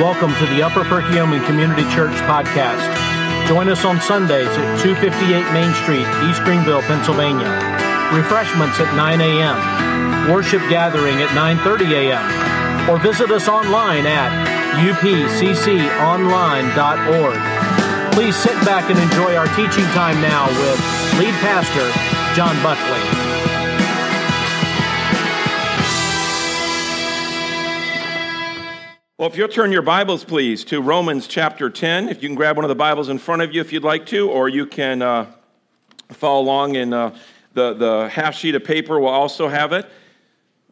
Welcome to the Upper Perkiomen Community Church podcast. Join us on Sundays at 258 Main Street, East Greenville, Pennsylvania. Refreshments at 9 a.m. Worship gathering at 9:30 a.m. Or visit us online at upcconline.org. Please sit back and enjoy our teaching time now with lead pastor John Buckley. Well, if you'll turn your Bibles, please, to Romans chapter 10. If you can grab one of the Bibles in front of you if you'd like to, or you can uh, follow along in uh, the, the half sheet of paper, we'll also have it.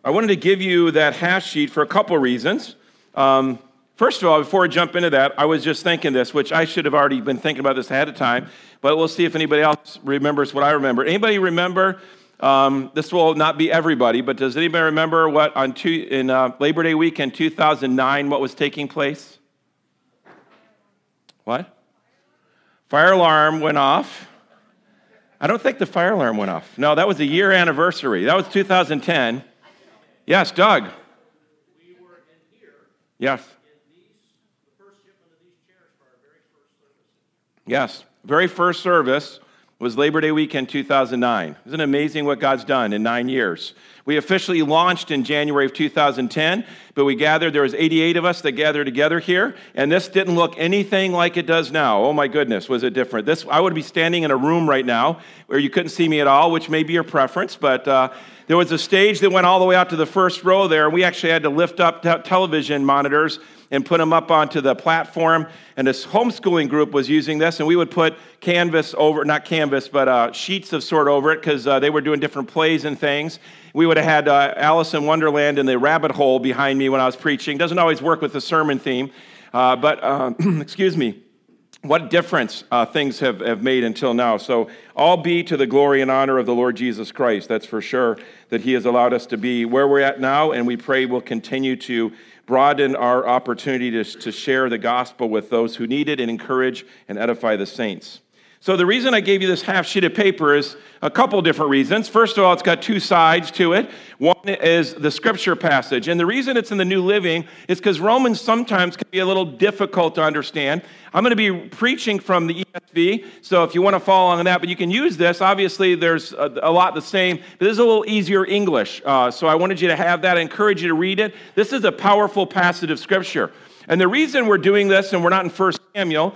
I wanted to give you that half sheet for a couple reasons. Um, first of all, before I jump into that, I was just thinking this, which I should have already been thinking about this ahead of time, but we'll see if anybody else remembers what I remember. Anybody remember um, this will not be everybody, but does anybody remember what on two, in uh, Labor Day weekend 2009 what was taking place? What? Fire alarm went off. I don't think the fire alarm went off. No, that was a year anniversary. That was 2010. Yes, Doug. We were in here. Yes. Yes, very first service was Labor Day weekend 2009. Isn't it amazing what God's done in nine years? We officially launched in January of 2010, but we gathered, there was 88 of us that gathered together here, and this didn't look anything like it does now. Oh my goodness, was it different? This, I would be standing in a room right now where you couldn't see me at all, which may be your preference, but uh, there was a stage that went all the way out to the first row there, and we actually had to lift up te- television monitors and put them up onto the platform. And this homeschooling group was using this, and we would put canvas over, not canvas, but uh, sheets of sort over it because uh, they were doing different plays and things. We would have had uh, Alice in Wonderland in the rabbit hole behind me when I was preaching. Doesn't always work with the sermon theme, uh, but um, excuse me what difference uh, things have, have made until now. So, all be to the glory and honor of the Lord Jesus Christ. That's for sure that He has allowed us to be where we're at now, and we pray we'll continue to broaden our opportunity to, to share the gospel with those who need it and encourage and edify the saints. So, the reason I gave you this half sheet of paper is a couple different reasons. First of all, it's got two sides to it. One is the scripture passage. And the reason it's in the New Living is because Romans sometimes can be a little difficult to understand. I'm going to be preaching from the ESV, so if you want to follow along on that, but you can use this. Obviously, there's a, a lot the same, but this is a little easier English. Uh, so, I wanted you to have that. I encourage you to read it. This is a powerful passage of scripture. And the reason we're doing this, and we're not in 1 Samuel,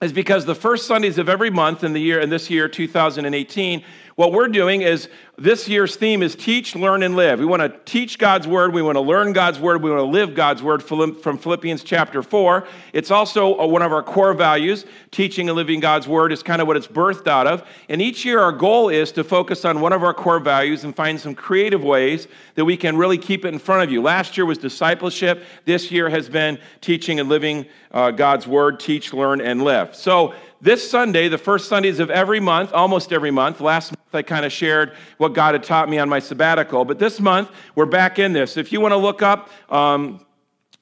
is because the first Sundays of every month in the year in this year 2018, what we're doing is this year's theme is teach, learn, and live. We want to teach God's word, we want to learn God's word, we want to live God's word from Philippians chapter 4. It's also one of our core values. Teaching and living God's word is kind of what it's birthed out of. And each year, our goal is to focus on one of our core values and find some creative ways that we can really keep it in front of you. Last year was discipleship, this year has been teaching and living uh, God's word, teach, learn, and live. So, this Sunday, the first Sundays of every month, almost every month, last month I kind of shared what God had taught me on my sabbatical, but this month we're back in this. If you want to look up, um,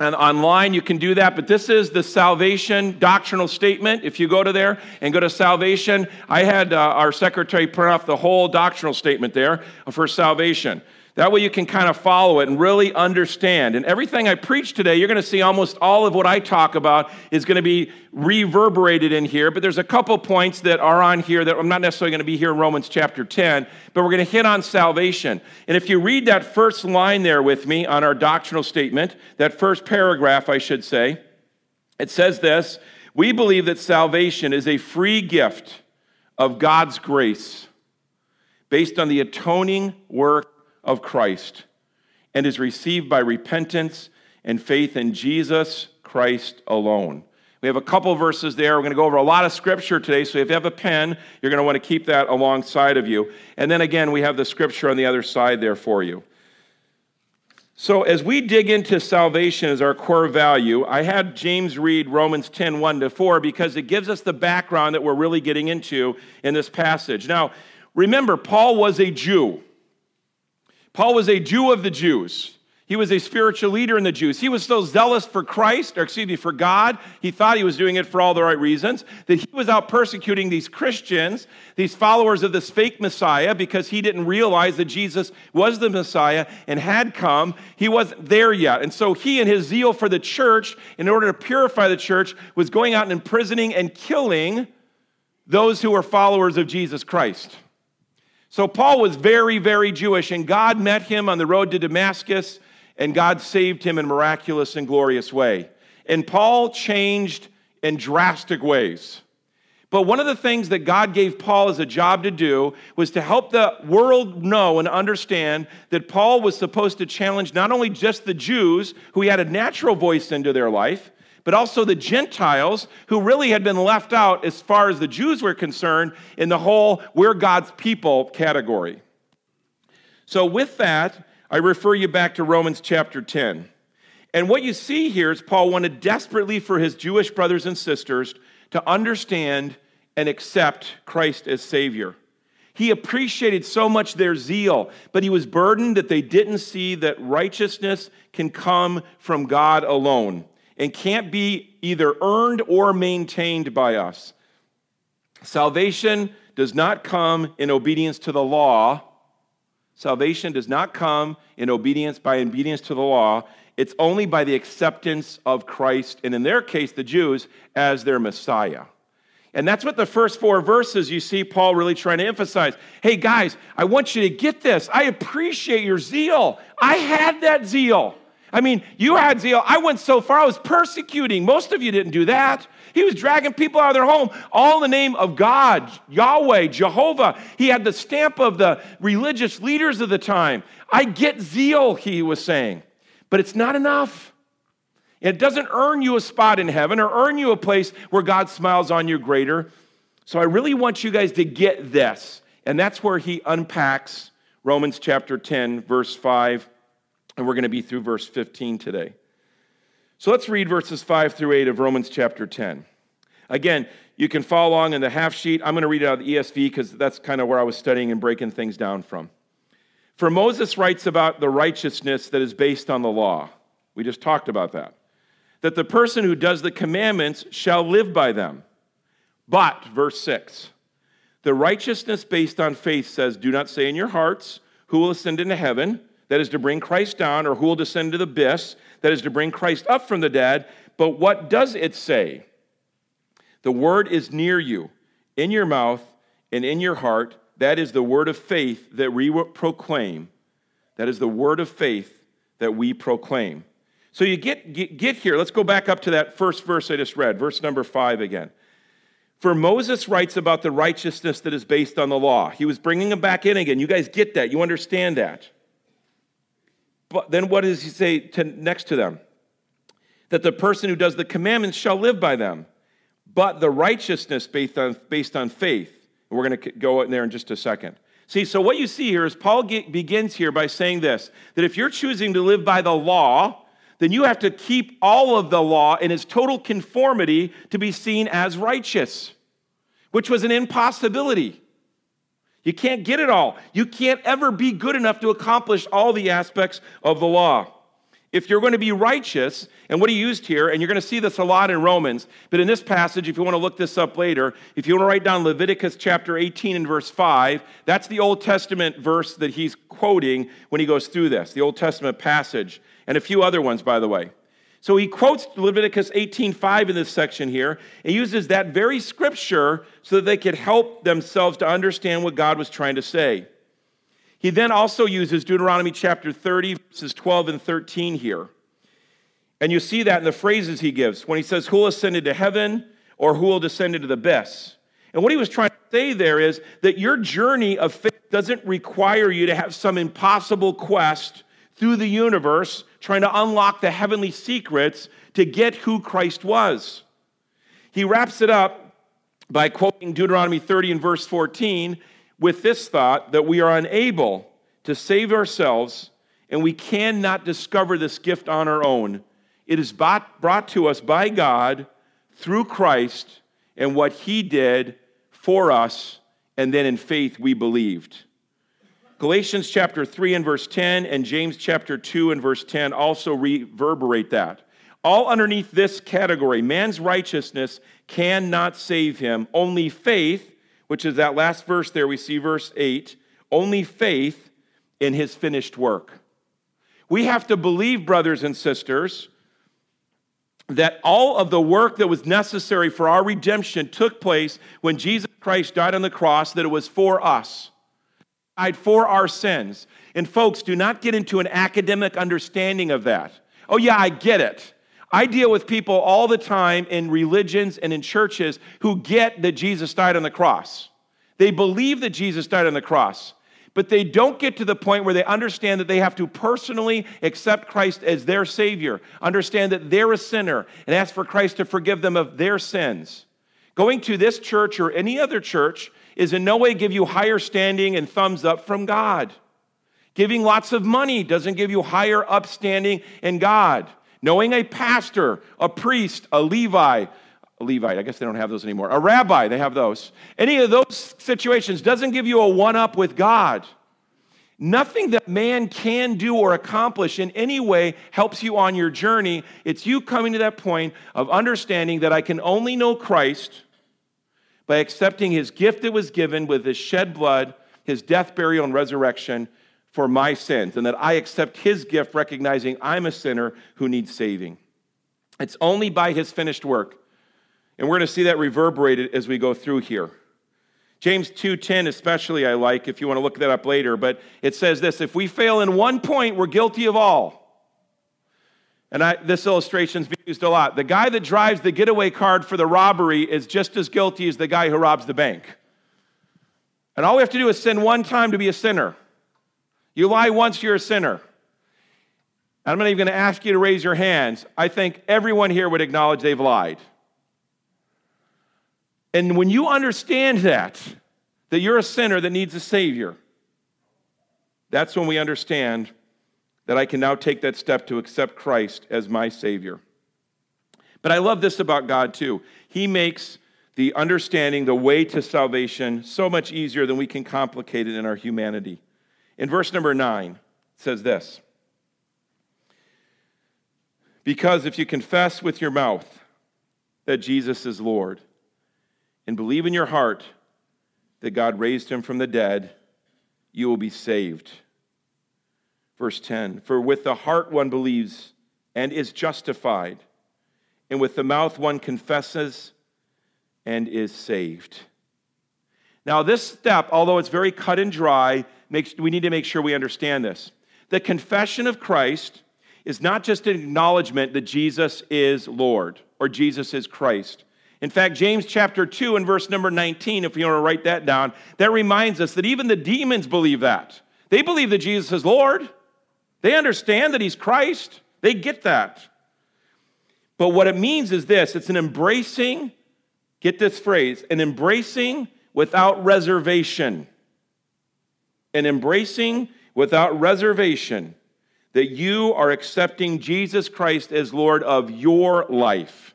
and online, you can do that, but this is the salvation doctrinal statement. If you go to there and go to salvation, I had uh, our secretary print off the whole doctrinal statement there for salvation. That way you can kind of follow it and really understand. And everything I preach today, you're going to see almost all of what I talk about is going to be reverberated in here. But there's a couple points that are on here that I'm not necessarily going to be here in Romans chapter 10, but we're going to hit on salvation. And if you read that first line there with me on our doctrinal statement, that first paragraph, I should say, it says this We believe that salvation is a free gift of God's grace based on the atoning work of Christ and is received by repentance and faith in Jesus Christ alone. We have a couple verses there. We're going to go over a lot of scripture today, so if you have a pen, you're going to want to keep that alongside of you. And then again, we have the scripture on the other side there for you. So, as we dig into salvation as our core value, I had James read Romans 10 1 to 4 because it gives us the background that we're really getting into in this passage. Now, remember, Paul was a Jew. Paul was a Jew of the Jews. He was a spiritual leader in the Jews. He was so zealous for Christ, or excuse me, for God, he thought he was doing it for all the right reasons, that he was out persecuting these Christians, these followers of this fake Messiah, because he didn't realize that Jesus was the Messiah and had come. He wasn't there yet. And so he, in his zeal for the church, in order to purify the church, was going out and imprisoning and killing those who were followers of Jesus Christ. So Paul was very, very Jewish, and God met him on the road to Damascus and God saved him in a miraculous and glorious way. And Paul changed in drastic ways. But one of the things that God gave Paul as a job to do was to help the world know and understand that Paul was supposed to challenge not only just the Jews, who he had a natural voice into their life, but also the Gentiles, who really had been left out as far as the Jews were concerned in the whole we're God's people category. So, with that, I refer you back to Romans chapter 10. And what you see here is Paul wanted desperately for his Jewish brothers and sisters to understand and accept Christ as Savior. He appreciated so much their zeal, but he was burdened that they didn't see that righteousness can come from God alone and can't be either earned or maintained by us. Salvation does not come in obedience to the law, Salvation does not come in obedience by obedience to the law. It's only by the acceptance of Christ, and in their case, the Jews, as their Messiah. And that's what the first four verses you see Paul really trying to emphasize. Hey, guys, I want you to get this. I appreciate your zeal. I had that zeal. I mean, you had zeal. I went so far, I was persecuting. Most of you didn't do that. He was dragging people out of their home, all in the name of God, Yahweh, Jehovah. He had the stamp of the religious leaders of the time. I get zeal, he was saying, but it's not enough. It doesn't earn you a spot in heaven or earn you a place where God smiles on you greater. So I really want you guys to get this. And that's where he unpacks Romans chapter 10, verse 5 and we're going to be through verse 15 today. So let's read verses 5 through 8 of Romans chapter 10. Again, you can follow along in the half sheet. I'm going to read it out of the ESV because that's kind of where I was studying and breaking things down from. For Moses writes about the righteousness that is based on the law. We just talked about that. That the person who does the commandments shall live by them. But, verse 6, the righteousness based on faith says, Do not say in your hearts, Who will ascend into heaven? That is to bring Christ down, or who will descend to the abyss, that is to bring Christ up from the dead. But what does it say? The word is near you, in your mouth and in your heart. That is the word of faith that we proclaim. That is the word of faith that we proclaim. So you get, get, get here. Let's go back up to that first verse I just read, verse number five again. For Moses writes about the righteousness that is based on the law. He was bringing them back in again. You guys get that. You understand that. But then what does he say to, next to them? That the person who does the commandments shall live by them. But the righteousness based on, based on faith. And we're going to go in there in just a second. See, so what you see here is Paul begins here by saying this that if you're choosing to live by the law, then you have to keep all of the law in its total conformity to be seen as righteous, which was an impossibility. You can't get it all. You can't ever be good enough to accomplish all the aspects of the law. If you're going to be righteous, and what he used here, and you're going to see this a lot in Romans, but in this passage, if you want to look this up later, if you want to write down Leviticus chapter 18 and verse 5, that's the Old Testament verse that he's quoting when he goes through this, the Old Testament passage, and a few other ones, by the way. So he quotes Leviticus 18:5 in this section here and uses that very scripture so that they could help themselves to understand what God was trying to say. He then also uses Deuteronomy chapter 30 verses 12 and 13 here. And you see that in the phrases he gives when he says who will ascend into heaven or who will descend into the abyss. And what he was trying to say there is that your journey of faith doesn't require you to have some impossible quest through the universe trying to unlock the heavenly secrets to get who Christ was. He wraps it up by quoting Deuteronomy 30 and verse 14 with this thought that we are unable to save ourselves and we cannot discover this gift on our own. It is brought to us by God through Christ and what he did for us, and then in faith we believed. Galatians chapter 3 and verse 10 and James chapter 2 and verse 10 also reverberate that. All underneath this category, man's righteousness cannot save him. Only faith, which is that last verse there, we see verse 8, only faith in his finished work. We have to believe, brothers and sisters, that all of the work that was necessary for our redemption took place when Jesus Christ died on the cross, that it was for us, for our sins. And folks, do not get into an academic understanding of that. Oh, yeah, I get it. I deal with people all the time in religions and in churches who get that Jesus died on the cross. They believe that Jesus died on the cross but they don't get to the point where they understand that they have to personally accept Christ as their Savior, understand that they're a sinner, and ask for Christ to forgive them of their sins. Going to this church or any other church is in no way give you higher standing and thumbs up from God. Giving lots of money doesn't give you higher upstanding in God. Knowing a pastor, a priest, a Levi, a Levite, I guess they don't have those anymore. A rabbi, they have those. Any of those situations doesn't give you a one up with God. Nothing that man can do or accomplish in any way helps you on your journey. It's you coming to that point of understanding that I can only know Christ by accepting his gift that was given with his shed blood, his death, burial, and resurrection for my sins, and that I accept his gift recognizing I'm a sinner who needs saving. It's only by his finished work and we're going to see that reverberated as we go through here. James 2:10 especially I like if you want to look that up later, but it says this, if we fail in one point, we're guilty of all. And I, this illustration's been used a lot. The guy that drives the getaway card for the robbery is just as guilty as the guy who robs the bank. And all we have to do is sin one time to be a sinner. You lie once, you're a sinner. I'm not even going to ask you to raise your hands. I think everyone here would acknowledge they've lied. And when you understand that, that you're a sinner that needs a Savior, that's when we understand that I can now take that step to accept Christ as my Savior. But I love this about God too. He makes the understanding, the way to salvation, so much easier than we can complicate it in our humanity. In verse number nine, it says this Because if you confess with your mouth that Jesus is Lord, and believe in your heart that God raised him from the dead, you will be saved. Verse 10 For with the heart one believes and is justified, and with the mouth one confesses and is saved. Now, this step, although it's very cut and dry, makes, we need to make sure we understand this. The confession of Christ is not just an acknowledgement that Jesus is Lord or Jesus is Christ. In fact, James chapter 2 and verse number 19, if you want to write that down, that reminds us that even the demons believe that. They believe that Jesus is Lord. They understand that he's Christ. They get that. But what it means is this it's an embracing, get this phrase, an embracing without reservation. An embracing without reservation that you are accepting Jesus Christ as Lord of your life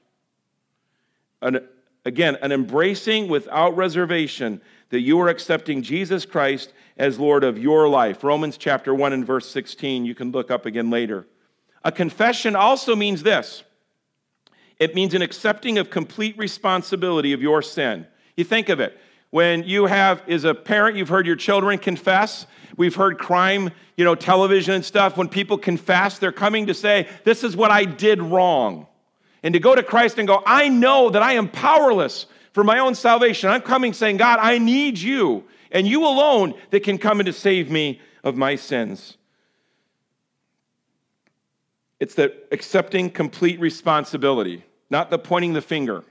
an, again, an embracing without reservation that you are accepting Jesus Christ as Lord of your life. Romans chapter 1 and verse 16, you can look up again later. A confession also means this it means an accepting of complete responsibility of your sin. You think of it. When you have, as a parent, you've heard your children confess. We've heard crime, you know, television and stuff. When people confess, they're coming to say, This is what I did wrong and to go to Christ and go, I know that I am powerless for my own salvation. I'm coming saying, God, I need you, and you alone that can come and to save me of my sins. It's the accepting complete responsibility, not the pointing the finger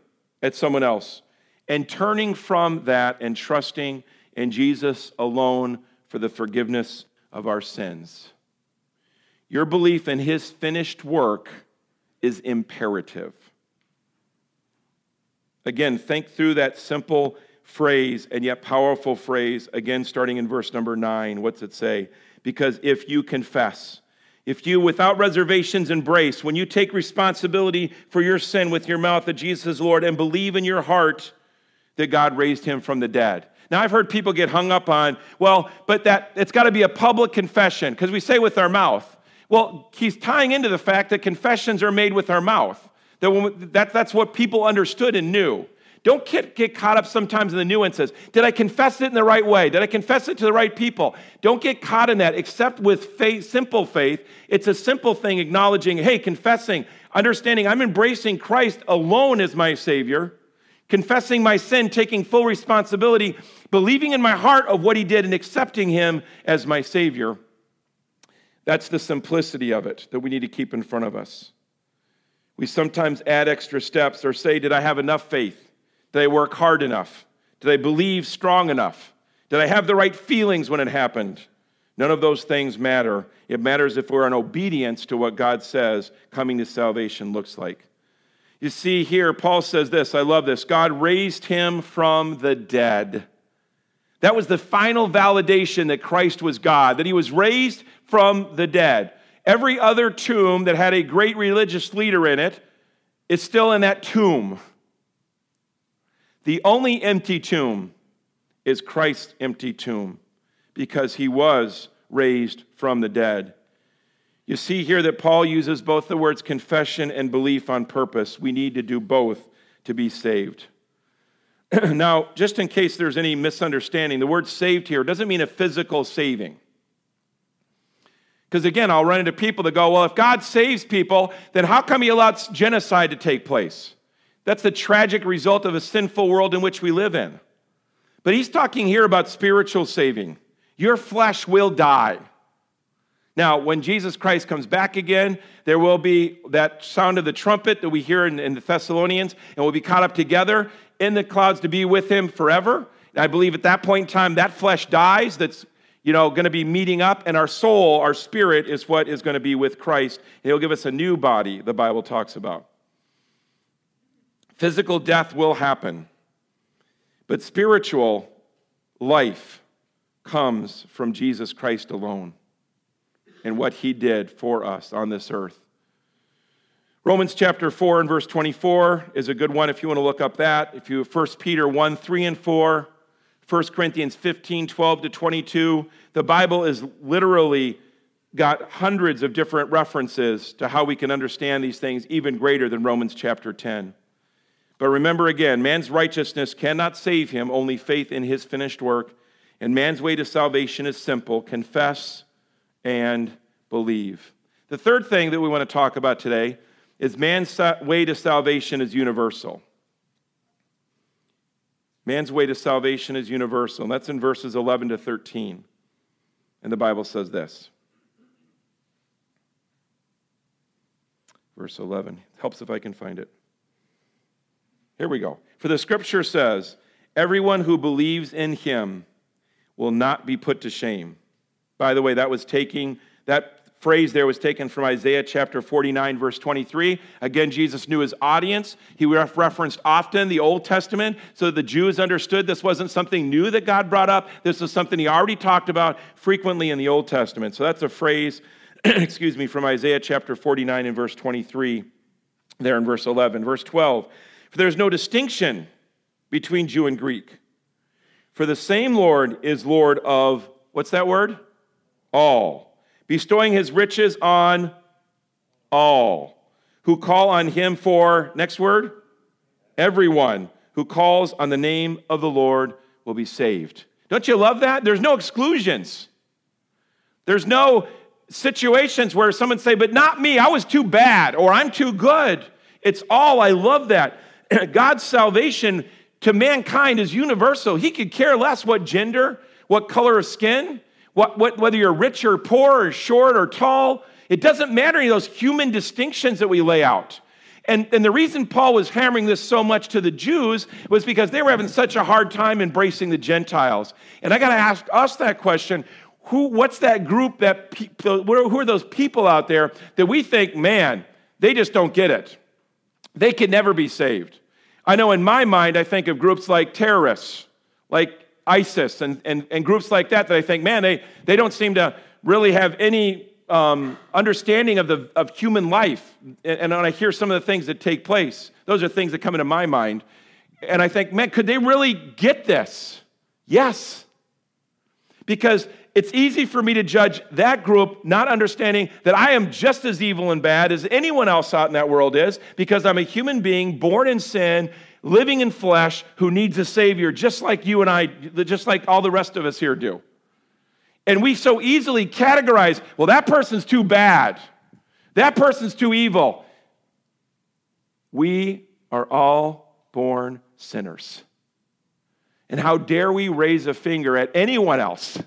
at someone else, and turning from that and trusting in Jesus alone for the forgiveness of our sins. Your belief in his finished work is imperative. Again, think through that simple phrase and yet powerful phrase, again, starting in verse number nine. What's it say? Because if you confess, if you without reservations embrace, when you take responsibility for your sin with your mouth that Jesus is Lord and believe in your heart that God raised him from the dead. Now, I've heard people get hung up on, well, but that it's got to be a public confession because we say with our mouth. Well, he's tying into the fact that confessions are made with our mouth. That, that that's what people understood and knew. Don't get, get caught up sometimes in the nuances. Did I confess it in the right way? Did I confess it to the right people? Don't get caught in that, except with faith, simple faith. It's a simple thing acknowledging, hey, confessing, understanding I'm embracing Christ alone as my Savior, confessing my sin, taking full responsibility, believing in my heart of what He did, and accepting Him as my Savior. That's the simplicity of it that we need to keep in front of us. We sometimes add extra steps or say, Did I have enough faith? Did I work hard enough? Did I believe strong enough? Did I have the right feelings when it happened? None of those things matter. It matters if we're in obedience to what God says coming to salvation looks like. You see here, Paul says this, I love this God raised him from the dead. That was the final validation that Christ was God, that he was raised from the dead. Every other tomb that had a great religious leader in it is still in that tomb. The only empty tomb is Christ's empty tomb because he was raised from the dead. You see here that Paul uses both the words confession and belief on purpose. We need to do both to be saved. now, just in case there's any misunderstanding, the word saved here doesn't mean a physical saving. Because again, I'll run into people that go, well, if God saves people, then how come he allows genocide to take place? That's the tragic result of a sinful world in which we live in. But he's talking here about spiritual saving. Your flesh will die. Now, when Jesus Christ comes back again, there will be that sound of the trumpet that we hear in, in, the Thessalonians, and we'll be caught up together in the clouds to be with him forever. I believe at that point in time, that flesh dies, that's you know, going to be meeting up, and our soul, our spirit, is what is going to be with Christ. He'll give us a new body, the Bible talks about. Physical death will happen, but spiritual life comes from Jesus Christ alone and what he did for us on this earth. Romans chapter 4 and verse 24 is a good one if you want to look up that. If you 1 Peter 1, 3 and 4, 1 Corinthians 15, 12 to 22, the Bible is literally got hundreds of different references to how we can understand these things, even greater than Romans chapter 10. But remember again, man's righteousness cannot save him, only faith in his finished work. And man's way to salvation is simple confess and believe. The third thing that we want to talk about today is man's way to salvation is universal. Man's way to salvation is universal. And that's in verses 11 to 13. And the Bible says this. Verse 11. Helps if I can find it. Here we go. For the scripture says, Everyone who believes in him will not be put to shame. By the way, that was taking, that phrase there was taken from Isaiah chapter 49, verse 23. Again, Jesus knew his audience. He referenced often the Old Testament so the Jews understood this wasn't something new that God brought up. This was something he already talked about frequently in the Old Testament. So that's a phrase, excuse me, from Isaiah chapter 49 and verse 23, there in verse 11. Verse 12. For there's no distinction between Jew and Greek. For the same Lord is Lord of, what's that word? All, bestowing his riches on all who call on him for, next word, everyone who calls on the name of the Lord will be saved. Don't you love that? There's no exclusions. There's no situations where someone say, but not me, I was too bad, or I'm too good. It's all, I love that. God's salvation to mankind is universal. He could care less what gender, what color of skin, what, what, whether you're rich or poor, or short or tall. It doesn't matter any of those human distinctions that we lay out. And, and the reason Paul was hammering this so much to the Jews was because they were having such a hard time embracing the Gentiles. And I got to ask us that question who, what's that group that who are those people out there that we think, man, they just don't get it? They can never be saved. I know in my mind, I think of groups like terrorists, like ISIS, and, and, and groups like that, that I think, man, they, they don't seem to really have any um, understanding of, the, of human life. And, and when I hear some of the things that take place, those are things that come into my mind. And I think, man, could they really get this? Yes. Because it's easy for me to judge that group, not understanding that I am just as evil and bad as anyone else out in that world is, because I'm a human being born in sin, living in flesh, who needs a Savior, just like you and I, just like all the rest of us here do. And we so easily categorize well, that person's too bad, that person's too evil. We are all born sinners. And how dare we raise a finger at anyone else?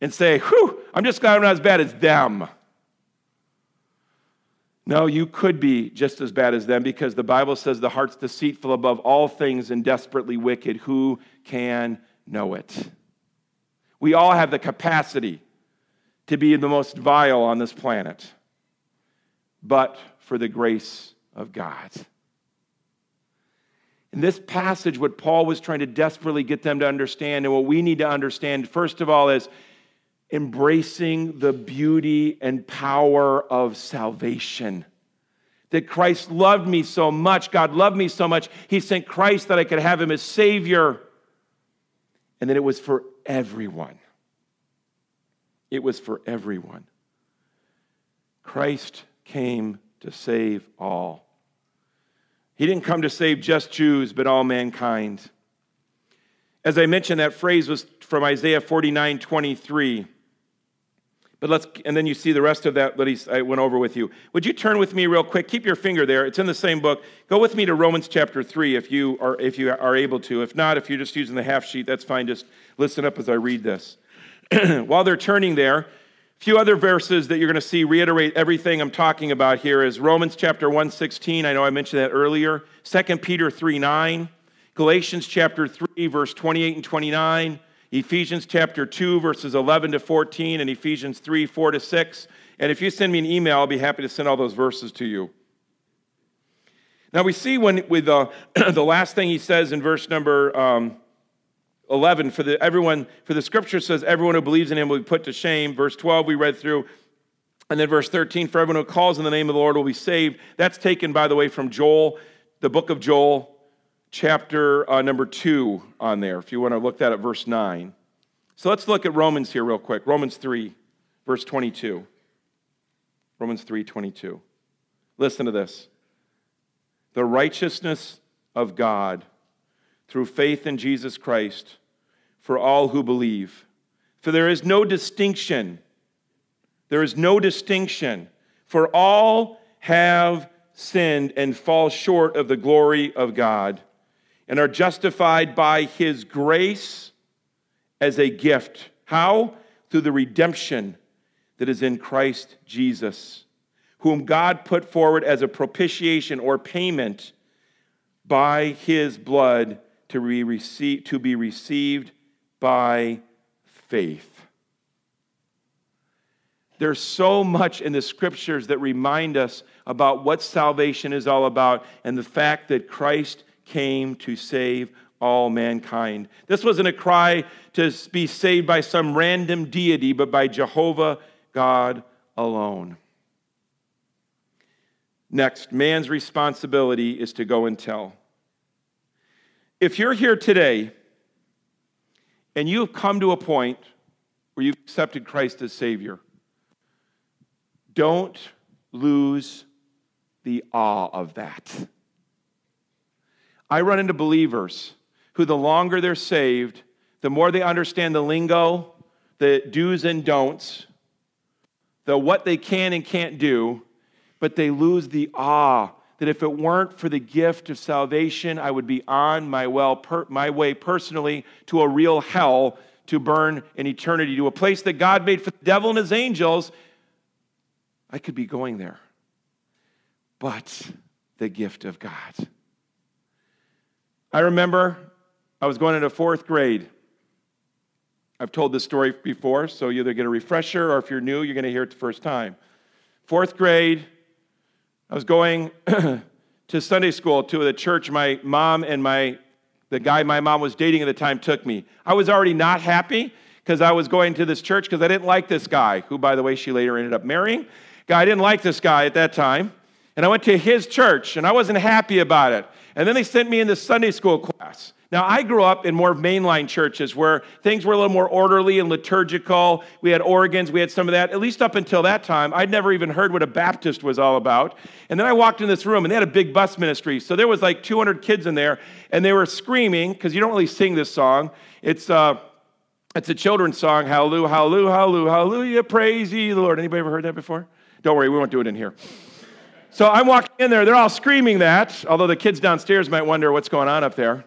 And say, whew, I'm just glad I'm not as bad as them. No, you could be just as bad as them because the Bible says the heart's deceitful above all things and desperately wicked. Who can know it? We all have the capacity to be the most vile on this planet, but for the grace of God. In this passage, what Paul was trying to desperately get them to understand, and what we need to understand, first of all, is embracing the beauty and power of salvation. That Christ loved me so much, God loved me so much, He sent Christ that I could have Him as Savior. And that it was for everyone. It was for everyone. Christ came to save all. He didn't come to save just Jews, but all mankind. As I mentioned, that phrase was from Isaiah 49 23. But let's, and then you see the rest of that that he, I went over with you. Would you turn with me real quick? Keep your finger there. It's in the same book. Go with me to Romans chapter 3 if you are, if you are able to. If not, if you're just using the half sheet, that's fine. Just listen up as I read this. While they're turning there, a few other verses that you're going to see reiterate everything I'm talking about here is Romans chapter 116. I know I mentioned that earlier. 2 Peter 3 9. Galatians chapter 3, verse 28 and 29. Ephesians chapter 2, verses 11 to 14, and Ephesians 3, 4 to 6. And if you send me an email, I'll be happy to send all those verses to you. Now we see when with uh, the last thing he says in verse number um, 11 for the everyone for the scripture says everyone who believes in him will be put to shame. Verse 12 we read through, and then verse 13 for everyone who calls in the name of the Lord will be saved. That's taken by the way from Joel, the book of Joel, chapter uh, number 2 on there, if you want to look that at verse 9. So let's look at Romans here real quick. Romans 3, verse 22. Romans 3, 22. Listen to this. The righteousness of God through faith in Jesus Christ for all who believe. For there is no distinction. There is no distinction. For all have sinned and fall short of the glory of God and are justified by his grace as a gift. How? Through the redemption that is in Christ Jesus, whom God put forward as a propitiation or payment by his blood to be, received, to be received by faith. There's so much in the scriptures that remind us about what salvation is all about and the fact that Christ came to save all mankind. This wasn't a cry to be saved by some random deity, but by Jehovah God alone. Next, man's responsibility is to go and tell. If you're here today and you've come to a point where you've accepted Christ as Savior, don't lose the awe of that. I run into believers who, the longer they're saved, the more they understand the lingo, the do's and don'ts, the what they can and can't do, but they lose the awe that if it weren't for the gift of salvation, I would be on my, well, per, my way personally to a real hell to burn in eternity, to a place that God made for the devil and his angels. I could be going there. But the gift of God. I remember I was going into fourth grade. I've told this story before, so you either get a refresher or if you're new, you're going to hear it the first time. Fourth grade, I was going to Sunday school to the church my mom and my the guy my mom was dating at the time took me. I was already not happy because I was going to this church because I didn't like this guy, who by the way she later ended up marrying. Guy I didn't like this guy at that time. And I went to his church, and I wasn't happy about it. And then they sent me into Sunday school class. Now, I grew up in more mainline churches where things were a little more orderly and liturgical. We had organs, we had some of that. At least up until that time, I'd never even heard what a Baptist was all about. And then I walked in this room, and they had a big bus ministry. So there was like 200 kids in there, and they were screaming, because you don't really sing this song. It's, uh, it's a children's song, Hallelujah, Hallelujah, Hallelujah, Hallelujah, praise ye the Lord. Anybody ever heard that before? Don't worry, we won't do it in here. So I'm walking in there, they're all screaming that, although the kids downstairs might wonder what's going on up there.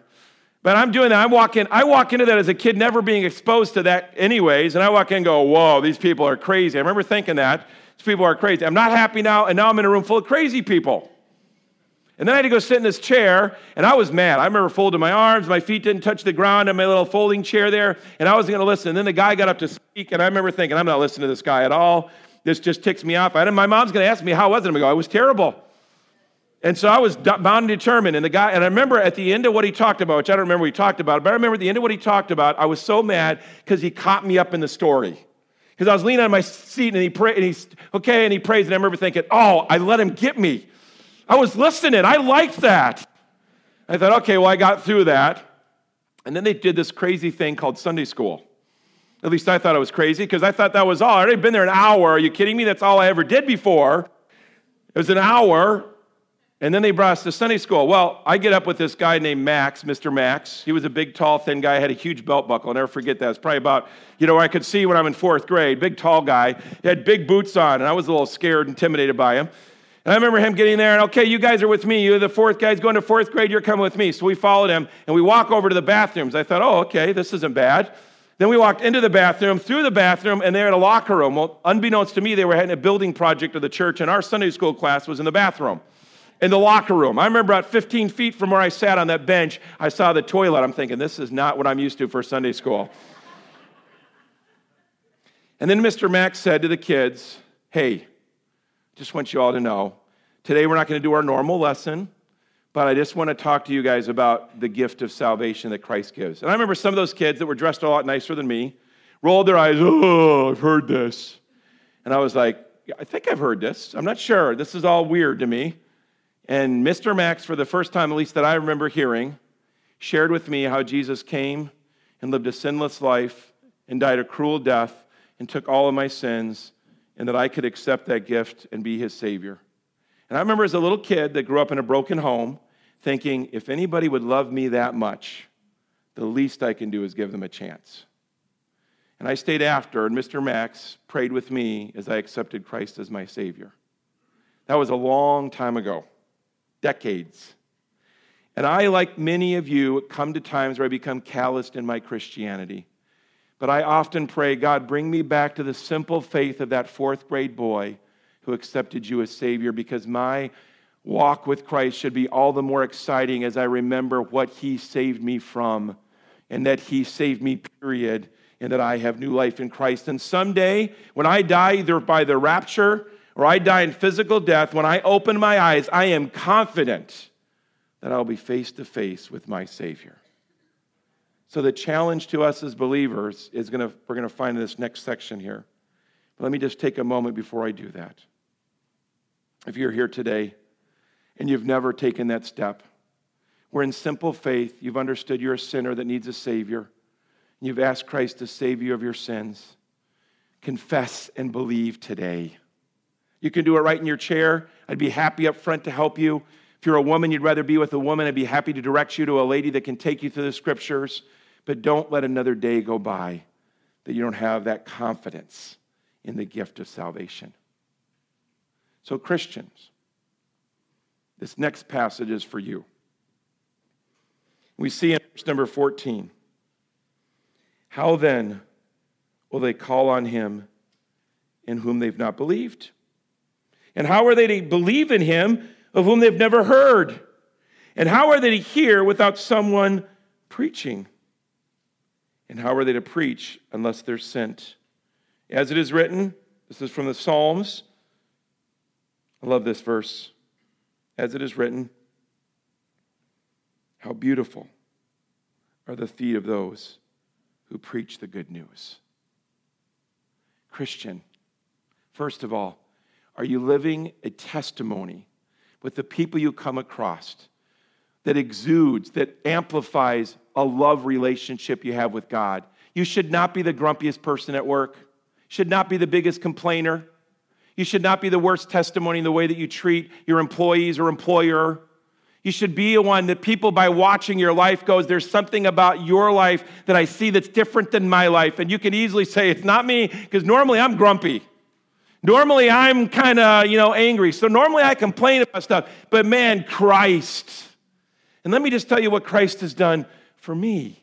But I'm doing that. I walk in, I walk into that as a kid, never being exposed to that anyways, and I walk in and go, whoa, these people are crazy. I remember thinking that. These people are crazy. I'm not happy now, and now I'm in a room full of crazy people. And then I had to go sit in this chair, and I was mad. I remember folding my arms, my feet didn't touch the ground on my little folding chair there, and I wasn't going to listen. And then the guy got up to speak, and I remember thinking, I'm not listening to this guy at all. This just ticks me off. I, my mom's going to ask me, How was it? I'm going to go, I was terrible. And so I was bound and determined. And the guy, and I remember at the end of what he talked about, which I don't remember what he talked about, but I remember at the end of what he talked about, I was so mad because he caught me up in the story. Because I was leaning on my seat and he prayed, and he's okay, and he prays, and I remember thinking, oh, I let him get me. I was listening. I liked that. I thought, okay, well, I got through that. And then they did this crazy thing called Sunday school. At least I thought it was crazy because I thought that was all. I already been there an hour. Are you kidding me? That's all I ever did before. It was an hour. And then they brought us to Sunday school. Well, I get up with this guy named Max, Mr. Max. He was a big, tall, thin guy, had a huge belt buckle. I'll never forget that. It's probably about, you know, I could see when I'm in fourth grade. Big, tall guy. He had big boots on, and I was a little scared, intimidated by him. And I remember him getting there, and okay, you guys are with me. You're the fourth guys going to fourth grade, you're coming with me. So we followed him, and we walk over to the bathrooms. I thought, oh, okay, this isn't bad. Then we walked into the bathroom, through the bathroom, and they're in a locker room. Well, unbeknownst to me, they were having a building project of the church, and our Sunday school class was in the bathroom in the locker room. I remember about 15 feet from where I sat on that bench, I saw the toilet. I'm thinking, this is not what I'm used to for Sunday school. and then Mr. Max said to the kids, Hey, just want you all to know, today we're not going to do our normal lesson, but I just want to talk to you guys about the gift of salvation that Christ gives. And I remember some of those kids that were dressed a lot nicer than me rolled their eyes, Oh, I've heard this. And I was like, I think I've heard this. I'm not sure. This is all weird to me. And Mr. Max, for the first time, at least that I remember hearing, shared with me how Jesus came and lived a sinless life and died a cruel death and took all of my sins, and that I could accept that gift and be his Savior. And I remember as a little kid that grew up in a broken home thinking, if anybody would love me that much, the least I can do is give them a chance. And I stayed after, and Mr. Max prayed with me as I accepted Christ as my Savior. That was a long time ago decades. And I, like many of you, come to times where I become calloused in my Christianity. But I often pray, God, bring me back to the simple faith of that fourth grade boy who accepted you as Savior because my walk with Christ should be all the more exciting as I remember what He saved me from and that He saved me, period, and that I have new life in Christ. And someday, when I die, either by the rapture or I die in physical death, when I open my eyes, I am confident that I'll be face to face with my Savior. So the challenge to us as believers is going to, we're going to find in this next section here. But let me just take a moment before I do that. If you're here today and you've never taken that step, where in simple faith you've understood you're a sinner that needs a Savior, and you've asked Christ to save you of your sins, confess and believe today. You can do it right in your chair. I'd be happy up front to help you. If you're a woman, you'd rather be with a woman, I'd be happy to direct you to a lady that can take you through the scriptures. But don't let another day go by that you don't have that confidence in the gift of salvation. So, Christians, this next passage is for you. We see in verse number 14 How then will they call on him in whom they've not believed? And how are they to believe in him of whom they've never heard? And how are they to hear without someone preaching? And how are they to preach unless they're sent? As it is written, this is from the Psalms. I love this verse. As it is written, how beautiful are the feet of those who preach the good news. Christian, first of all, are you living a testimony with the people you come across that exudes, that amplifies a love relationship you have with God. You should not be the grumpiest person at work, should not be the biggest complainer. You should not be the worst testimony in the way that you treat your employees or employer. You should be one that people, by watching your life, goes, There's something about your life that I see that's different than my life. And you can easily say, It's not me, because normally I'm grumpy. Normally I'm kind of, you know, angry. So normally I complain about stuff. But man, Christ. And let me just tell you what Christ has done for me.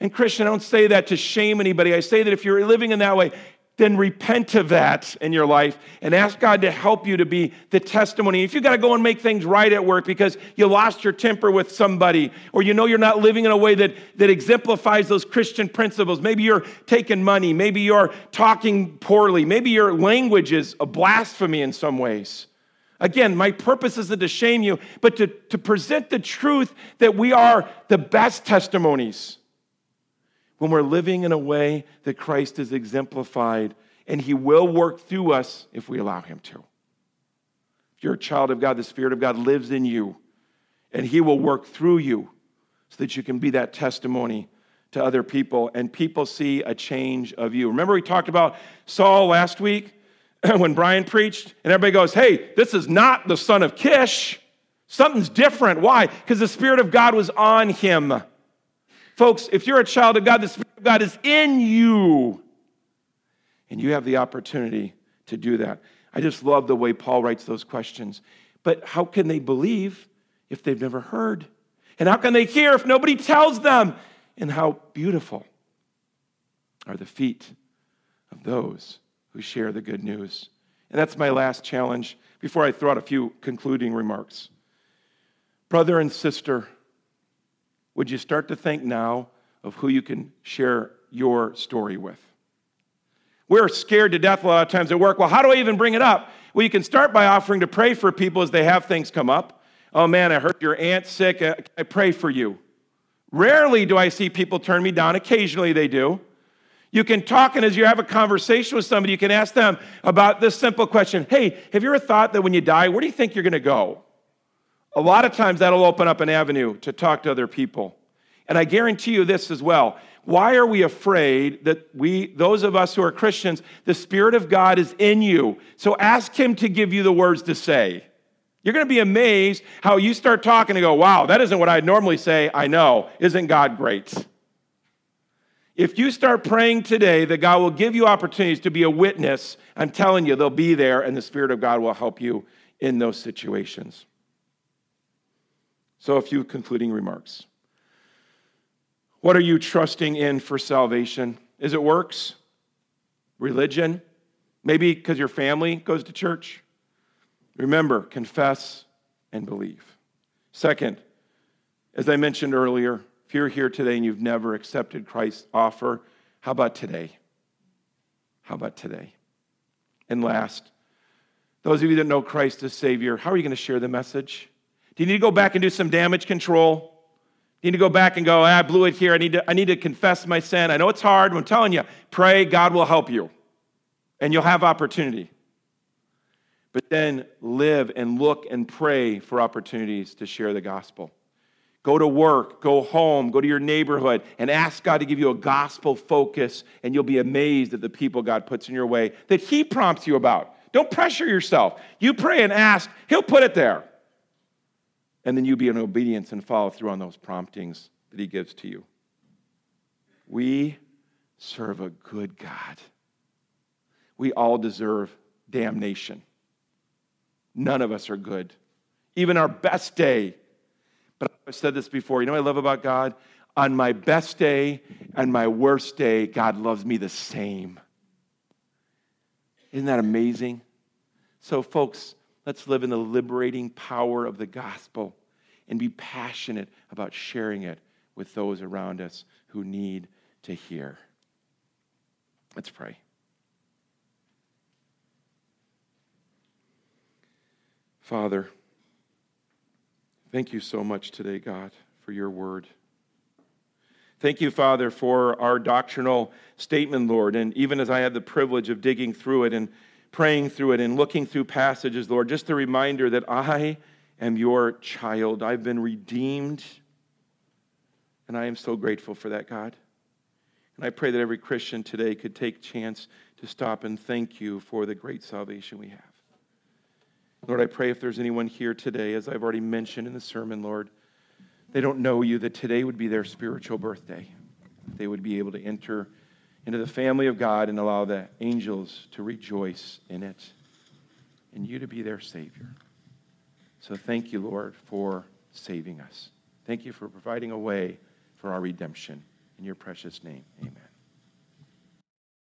And Christian, I don't say that to shame anybody. I say that if you're living in that way, then repent of that in your life and ask God to help you to be the testimony. If you've got to go and make things right at work because you lost your temper with somebody, or you know you're not living in a way that, that exemplifies those Christian principles, maybe you're taking money, maybe you're talking poorly, maybe your language is a blasphemy in some ways. Again, my purpose isn't to shame you, but to, to present the truth that we are the best testimonies when we're living in a way that Christ is exemplified, and He will work through us if we allow Him to. If you're a child of God, the Spirit of God lives in you, and He will work through you so that you can be that testimony to other people, and people see a change of you. Remember, we talked about Saul last week when Brian preached, and everybody goes, Hey, this is not the son of Kish. Something's different. Why? Because the Spirit of God was on him. Folks, if you're a child of God, the Spirit of God is in you. And you have the opportunity to do that. I just love the way Paul writes those questions. But how can they believe if they've never heard? And how can they hear if nobody tells them? And how beautiful are the feet of those who share the good news. And that's my last challenge before I throw out a few concluding remarks. Brother and sister, would you start to think now of who you can share your story with? We're scared to death a lot of times at work. Well, how do I even bring it up? Well, you can start by offering to pray for people as they have things come up. Oh man, I heard your aunt's sick. Uh, I pray for you. Rarely do I see people turn me down. Occasionally they do. You can talk, and as you have a conversation with somebody, you can ask them about this simple question Hey, have you ever thought that when you die, where do you think you're going to go? A lot of times that'll open up an avenue to talk to other people. And I guarantee you this as well. Why are we afraid that we, those of us who are Christians, the Spirit of God is in you? So ask Him to give you the words to say. You're going to be amazed how you start talking and go, wow, that isn't what I'd normally say. I know. Isn't God great? If you start praying today that God will give you opportunities to be a witness, I'm telling you, they'll be there and the Spirit of God will help you in those situations. So, a few concluding remarks. What are you trusting in for salvation? Is it works? Religion? Maybe because your family goes to church? Remember, confess and believe. Second, as I mentioned earlier, if you're here today and you've never accepted Christ's offer, how about today? How about today? And last, those of you that know Christ as Savior, how are you going to share the message? Do you need to go back and do some damage control? Do you need to go back and go, ah, I blew it here. I need, to, I need to confess my sin. I know it's hard. I'm telling you, pray, God will help you. And you'll have opportunity. But then live and look and pray for opportunities to share the gospel. Go to work, go home, go to your neighborhood, and ask God to give you a gospel focus, and you'll be amazed at the people God puts in your way that He prompts you about. Don't pressure yourself. You pray and ask, He'll put it there and then you be in obedience and follow through on those promptings that He gives to you. We serve a good God. We all deserve damnation. None of us are good, even our best day. But I've said this before. You know what I love about God? On my best day and my worst day, God loves me the same. Isn't that amazing? So, folks, Let's live in the liberating power of the gospel and be passionate about sharing it with those around us who need to hear. Let's pray. Father, thank you so much today, God, for your word. Thank you, Father, for our doctrinal statement, Lord. And even as I had the privilege of digging through it and praying through it and looking through passages, Lord, just a reminder that I am your child. I've been redeemed. And I am so grateful for that, God. And I pray that every Christian today could take chance to stop and thank you for the great salvation we have. Lord, I pray if there's anyone here today, as I've already mentioned in the sermon, Lord, they don't know you, that today would be their spiritual birthday. They would be able to enter into the family of God and allow the angels to rejoice in it and you to be their Savior. So thank you, Lord, for saving us. Thank you for providing a way for our redemption. In your precious name, amen.